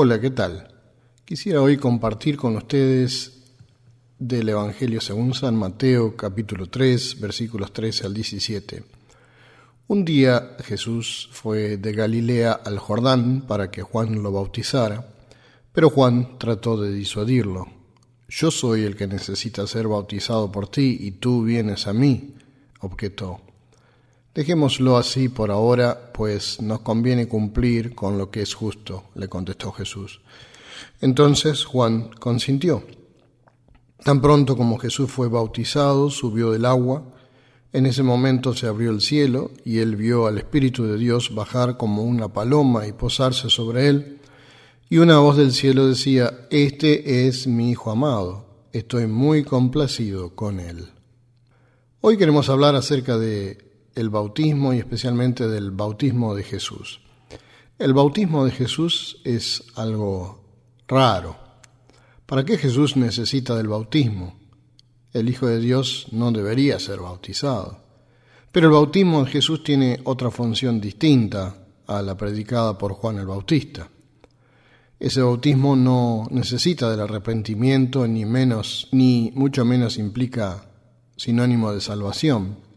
Hola, ¿qué tal? Quisiera hoy compartir con ustedes del Evangelio según San Mateo capítulo 3 versículos 13 al 17. Un día Jesús fue de Galilea al Jordán para que Juan lo bautizara, pero Juan trató de disuadirlo. Yo soy el que necesita ser bautizado por ti y tú vienes a mí, objetó. Dejémoslo así por ahora, pues nos conviene cumplir con lo que es justo, le contestó Jesús. Entonces Juan consintió. Tan pronto como Jesús fue bautizado, subió del agua. En ese momento se abrió el cielo y él vio al Espíritu de Dios bajar como una paloma y posarse sobre él. Y una voz del cielo decía, Este es mi Hijo amado, estoy muy complacido con él. Hoy queremos hablar acerca de el bautismo y especialmente del bautismo de Jesús. El bautismo de Jesús es algo raro. ¿Para qué Jesús necesita del bautismo? El Hijo de Dios no debería ser bautizado. Pero el bautismo de Jesús tiene otra función distinta a la predicada por Juan el Bautista. Ese bautismo no necesita del arrepentimiento, ni menos, ni mucho menos implica sinónimo de salvación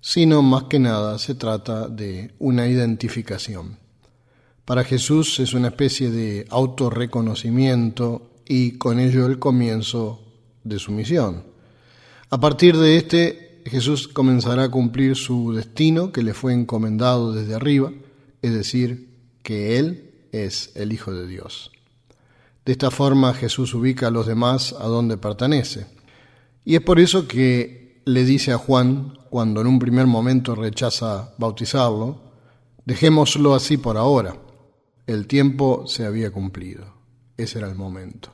sino más que nada se trata de una identificación. Para Jesús es una especie de autorreconocimiento y con ello el comienzo de su misión. A partir de este, Jesús comenzará a cumplir su destino que le fue encomendado desde arriba, es decir, que Él es el Hijo de Dios. De esta forma Jesús ubica a los demás a donde pertenece. Y es por eso que le dice a Juan cuando en un primer momento rechaza bautizarlo, dejémoslo así por ahora. El tiempo se había cumplido. Ese era el momento.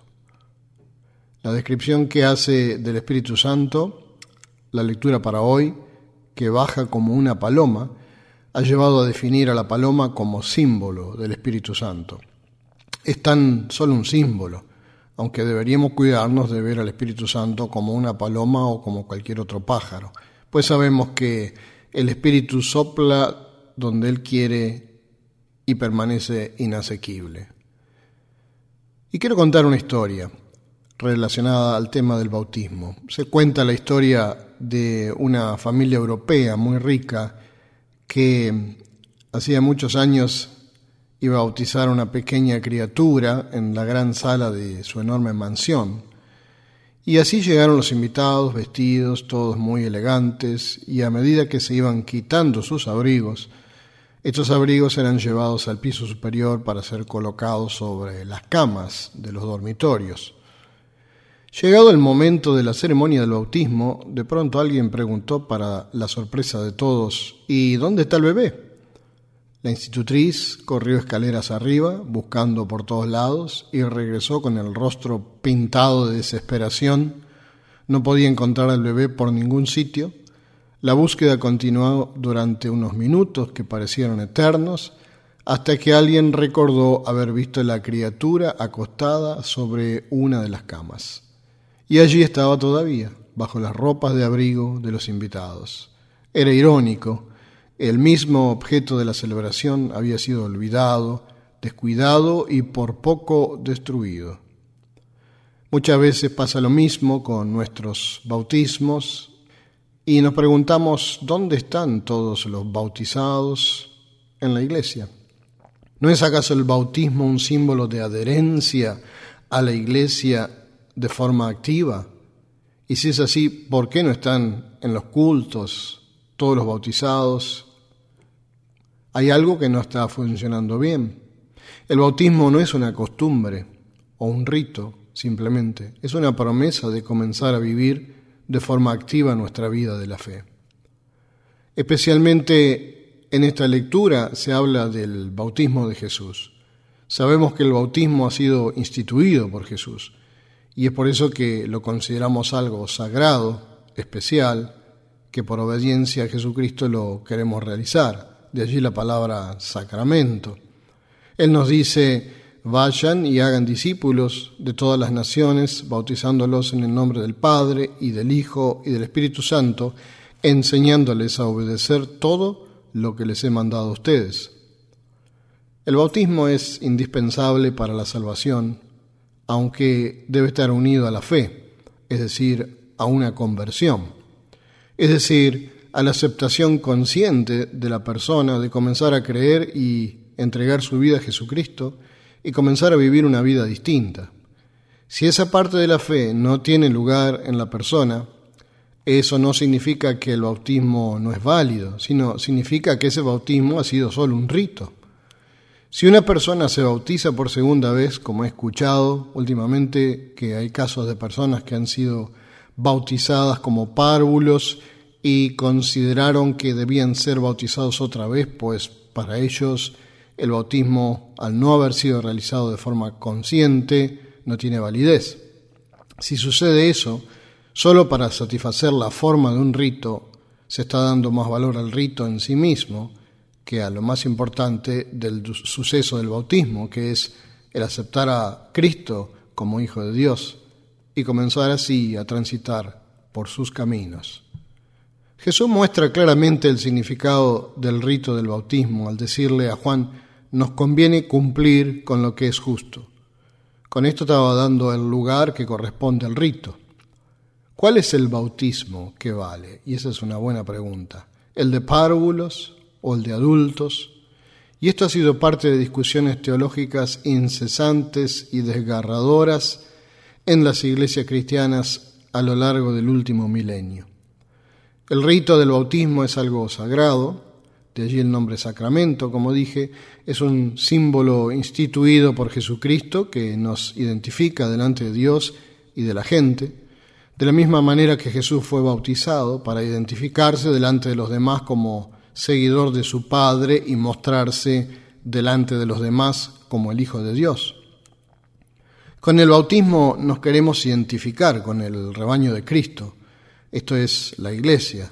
La descripción que hace del Espíritu Santo, la lectura para hoy, que baja como una paloma, ha llevado a definir a la paloma como símbolo del Espíritu Santo. Es tan solo un símbolo, aunque deberíamos cuidarnos de ver al Espíritu Santo como una paloma o como cualquier otro pájaro pues sabemos que el Espíritu sopla donde Él quiere y permanece inasequible. Y quiero contar una historia relacionada al tema del bautismo. Se cuenta la historia de una familia europea muy rica que hacía muchos años iba a bautizar a una pequeña criatura en la gran sala de su enorme mansión. Y así llegaron los invitados, vestidos, todos muy elegantes, y a medida que se iban quitando sus abrigos, estos abrigos eran llevados al piso superior para ser colocados sobre las camas de los dormitorios. Llegado el momento de la ceremonia del bautismo, de pronto alguien preguntó para la sorpresa de todos, ¿y dónde está el bebé? La institutriz corrió escaleras arriba, buscando por todos lados, y regresó con el rostro pintado de desesperación. No podía encontrar al bebé por ningún sitio. La búsqueda continuó durante unos minutos que parecieron eternos, hasta que alguien recordó haber visto a la criatura acostada sobre una de las camas. Y allí estaba todavía, bajo las ropas de abrigo de los invitados. Era irónico, el mismo objeto de la celebración había sido olvidado, descuidado y por poco destruido. Muchas veces pasa lo mismo con nuestros bautismos y nos preguntamos dónde están todos los bautizados en la iglesia. ¿No es acaso el bautismo un símbolo de adherencia a la iglesia de forma activa? Y si es así, ¿por qué no están en los cultos todos los bautizados, hay algo que no está funcionando bien. El bautismo no es una costumbre o un rito, simplemente, es una promesa de comenzar a vivir de forma activa nuestra vida de la fe. Especialmente en esta lectura se habla del bautismo de Jesús. Sabemos que el bautismo ha sido instituido por Jesús y es por eso que lo consideramos algo sagrado, especial, que por obediencia a Jesucristo lo queremos realizar. De allí la palabra sacramento. Él nos dice, vayan y hagan discípulos de todas las naciones, bautizándolos en el nombre del Padre y del Hijo y del Espíritu Santo, enseñándoles a obedecer todo lo que les he mandado a ustedes. El bautismo es indispensable para la salvación, aunque debe estar unido a la fe, es decir, a una conversión, es decir, a la aceptación consciente de la persona de comenzar a creer y entregar su vida a Jesucristo y comenzar a vivir una vida distinta. Si esa parte de la fe no tiene lugar en la persona, eso no significa que el bautismo no es válido, sino significa que ese bautismo ha sido solo un rito. Si una persona se bautiza por segunda vez, como he escuchado últimamente que hay casos de personas que han sido bautizadas como párvulos y consideraron que debían ser bautizados otra vez, pues para ellos el bautismo, al no haber sido realizado de forma consciente, no tiene validez. Si sucede eso, solo para satisfacer la forma de un rito, se está dando más valor al rito en sí mismo, que a lo más importante del suceso del bautismo, que es el aceptar a Cristo como Hijo de Dios y comenzar así a transitar por sus caminos. Jesús muestra claramente el significado del rito del bautismo al decirle a Juan, nos conviene cumplir con lo que es justo. Con esto estaba dando el lugar que corresponde al rito. ¿Cuál es el bautismo que vale? Y esa es una buena pregunta. ¿El de párvulos o el de adultos, y esto ha sido parte de discusiones teológicas incesantes y desgarradoras en las iglesias cristianas a lo largo del último milenio. El rito del bautismo es algo sagrado, de allí el nombre sacramento, como dije, es un símbolo instituido por Jesucristo que nos identifica delante de Dios y de la gente, de la misma manera que Jesús fue bautizado para identificarse delante de los demás como seguidor de su Padre y mostrarse delante de los demás como el Hijo de Dios. Con el bautismo nos queremos identificar con el rebaño de Cristo, esto es la Iglesia.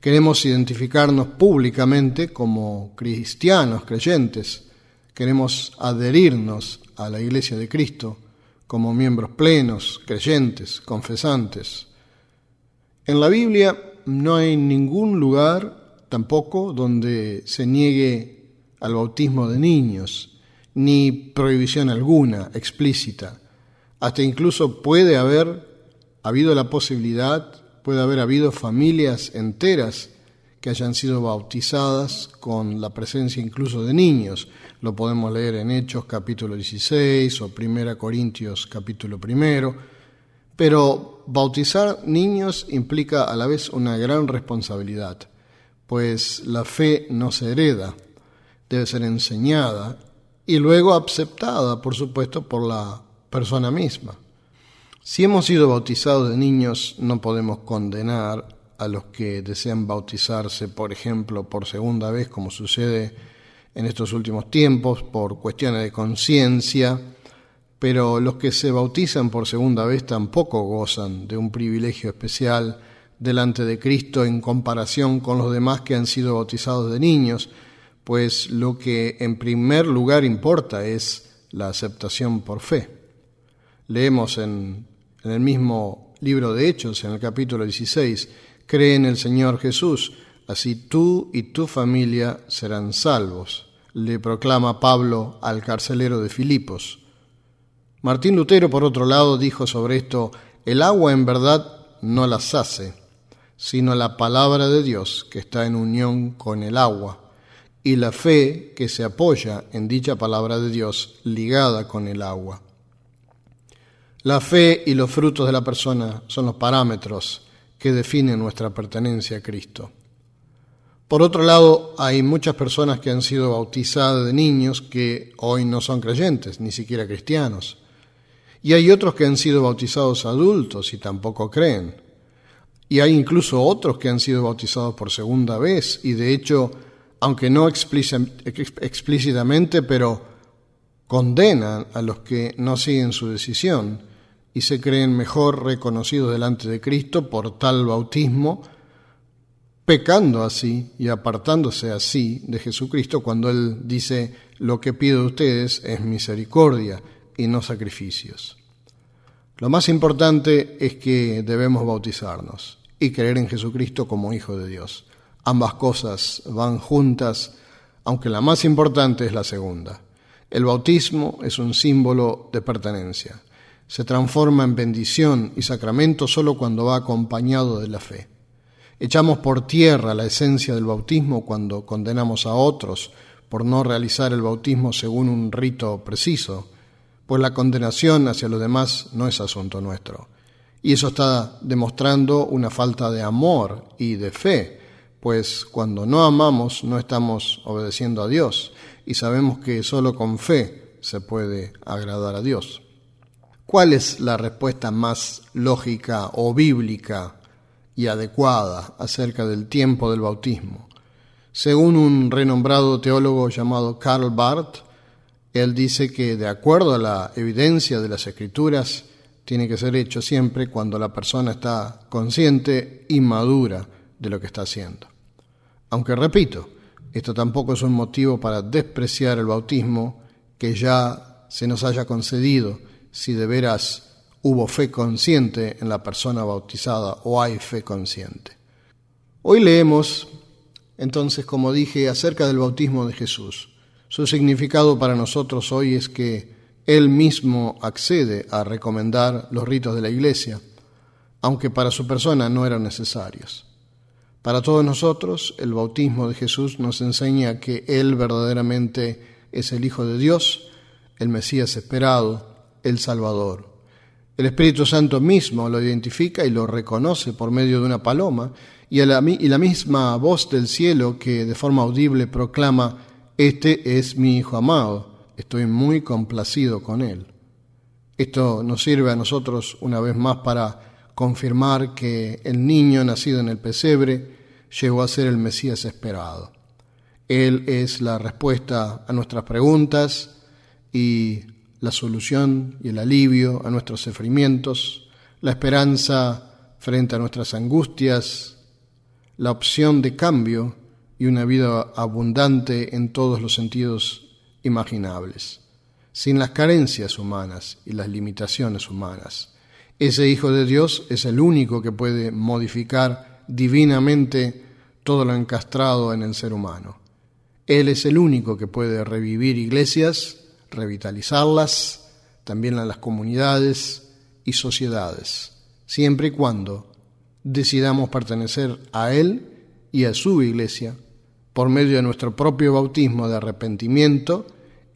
Queremos identificarnos públicamente como cristianos, creyentes. Queremos adherirnos a la Iglesia de Cristo como miembros plenos, creyentes, confesantes. En la Biblia no hay ningún lugar tampoco donde se niegue al bautismo de niños, ni prohibición alguna explícita. Hasta incluso puede haber habido la posibilidad, puede haber habido familias enteras que hayan sido bautizadas con la presencia incluso de niños. Lo podemos leer en Hechos capítulo 16 o Primera Corintios capítulo primero. Pero bautizar niños implica a la vez una gran responsabilidad pues la fe no se hereda, debe ser enseñada y luego aceptada, por supuesto, por la persona misma. Si hemos sido bautizados de niños, no podemos condenar a los que desean bautizarse, por ejemplo, por segunda vez, como sucede en estos últimos tiempos, por cuestiones de conciencia, pero los que se bautizan por segunda vez tampoco gozan de un privilegio especial delante de Cristo en comparación con los demás que han sido bautizados de niños, pues lo que en primer lugar importa es la aceptación por fe. Leemos en, el mismo libro de Hechos, en el capítulo 16, cree en el Señor Jesús, así tú y tu familia serán salvos, le proclama Pablo al carcelero de Filipos. Martín Lutero, por otro lado, dijo sobre esto, el agua en verdad no las hace, sino la palabra de Dios que está en unión con el agua y la fe que se apoya en dicha palabra de Dios ligada con el agua. La fe y los frutos de la persona son los parámetros que definen nuestra pertenencia a Cristo. Por otro lado, hay muchas personas que han sido bautizadas de niños que hoy no son creyentes, ni siquiera cristianos. Y hay otros que han sido bautizados adultos y tampoco creen. Y hay incluso otros que han sido bautizados por segunda vez y de hecho, aunque no explícitamente, pero condenan a los que no siguen su decisión y se creen mejor reconocidos delante de Cristo por tal bautismo, pecando así y apartándose así de Jesucristo cuando Él dice, lo que pido de ustedes es misericordia y no sacrificios. Lo más importante es que debemos bautizarnos y creer en Jesucristo como Hijo de Dios. Ambas cosas van juntas, aunque la más importante es la segunda. El bautismo es un símbolo de pertenencia. Se transforma en bendición y sacramento solo cuando va acompañado de la fe. Echamos por tierra la esencia del bautismo cuando condenamos a otros por no realizar el bautismo según un rito preciso, pues la condenación hacia los demás no es asunto nuestro. Y eso está demostrando una falta de amor y de fe, pues cuando no amamos no estamos obedeciendo a Dios y sabemos que solo con fe se puede agradar a Dios. ¿Cuál es la respuesta más lógica o bíblica y adecuada acerca del tiempo del bautismo? Según un renombrado teólogo llamado Karl Barth, él dice que de acuerdo a la evidencia de las escrituras, tiene que ser hecho siempre cuando la persona está consciente y madura de lo que está haciendo. Aunque repito, esto tampoco es un motivo para despreciar el bautismo que ya se nos haya concedido si de veras hubo fe consciente en la persona bautizada o hay fe consciente. Hoy leemos, entonces, como dije, acerca del bautismo de Jesús. Su significado para nosotros hoy es que Él mismo accede a recomendar los ritos de la Iglesia, aunque para su persona no eran necesarios. Para todos nosotros, el bautismo de Jesús nos enseña que Él verdaderamente es el Hijo de Dios, el Mesías esperado, el Salvador. El Espíritu Santo mismo lo identifica y lo reconoce por medio de una paloma y, la, y la misma voz del cielo que de forma audible proclama este es mi Hijo amado, estoy muy complacido con él. Esto nos sirve a nosotros una vez más para confirmar que el niño nacido en el pesebre llegó a ser el Mesías esperado. Él es la respuesta a nuestras preguntas y la solución y el alivio a nuestros sufrimientos, la esperanza frente a nuestras angustias, la opción de cambio y una vida abundante en todos los sentidos imaginables, sin las carencias humanas y las limitaciones humanas. Ese Hijo de Dios es el único que puede modificar divinamente todo lo encastrado en el ser humano. Él es el único que puede revivir iglesias, revitalizarlas, también a las comunidades y sociedades, siempre y cuando decidamos pertenecer a Él y a su iglesia por medio de nuestro propio bautismo de arrepentimiento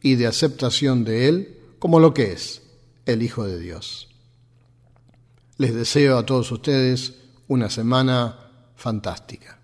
y de aceptación de Él como lo que es, el Hijo de Dios. Les deseo a todos ustedes una semana fantástica.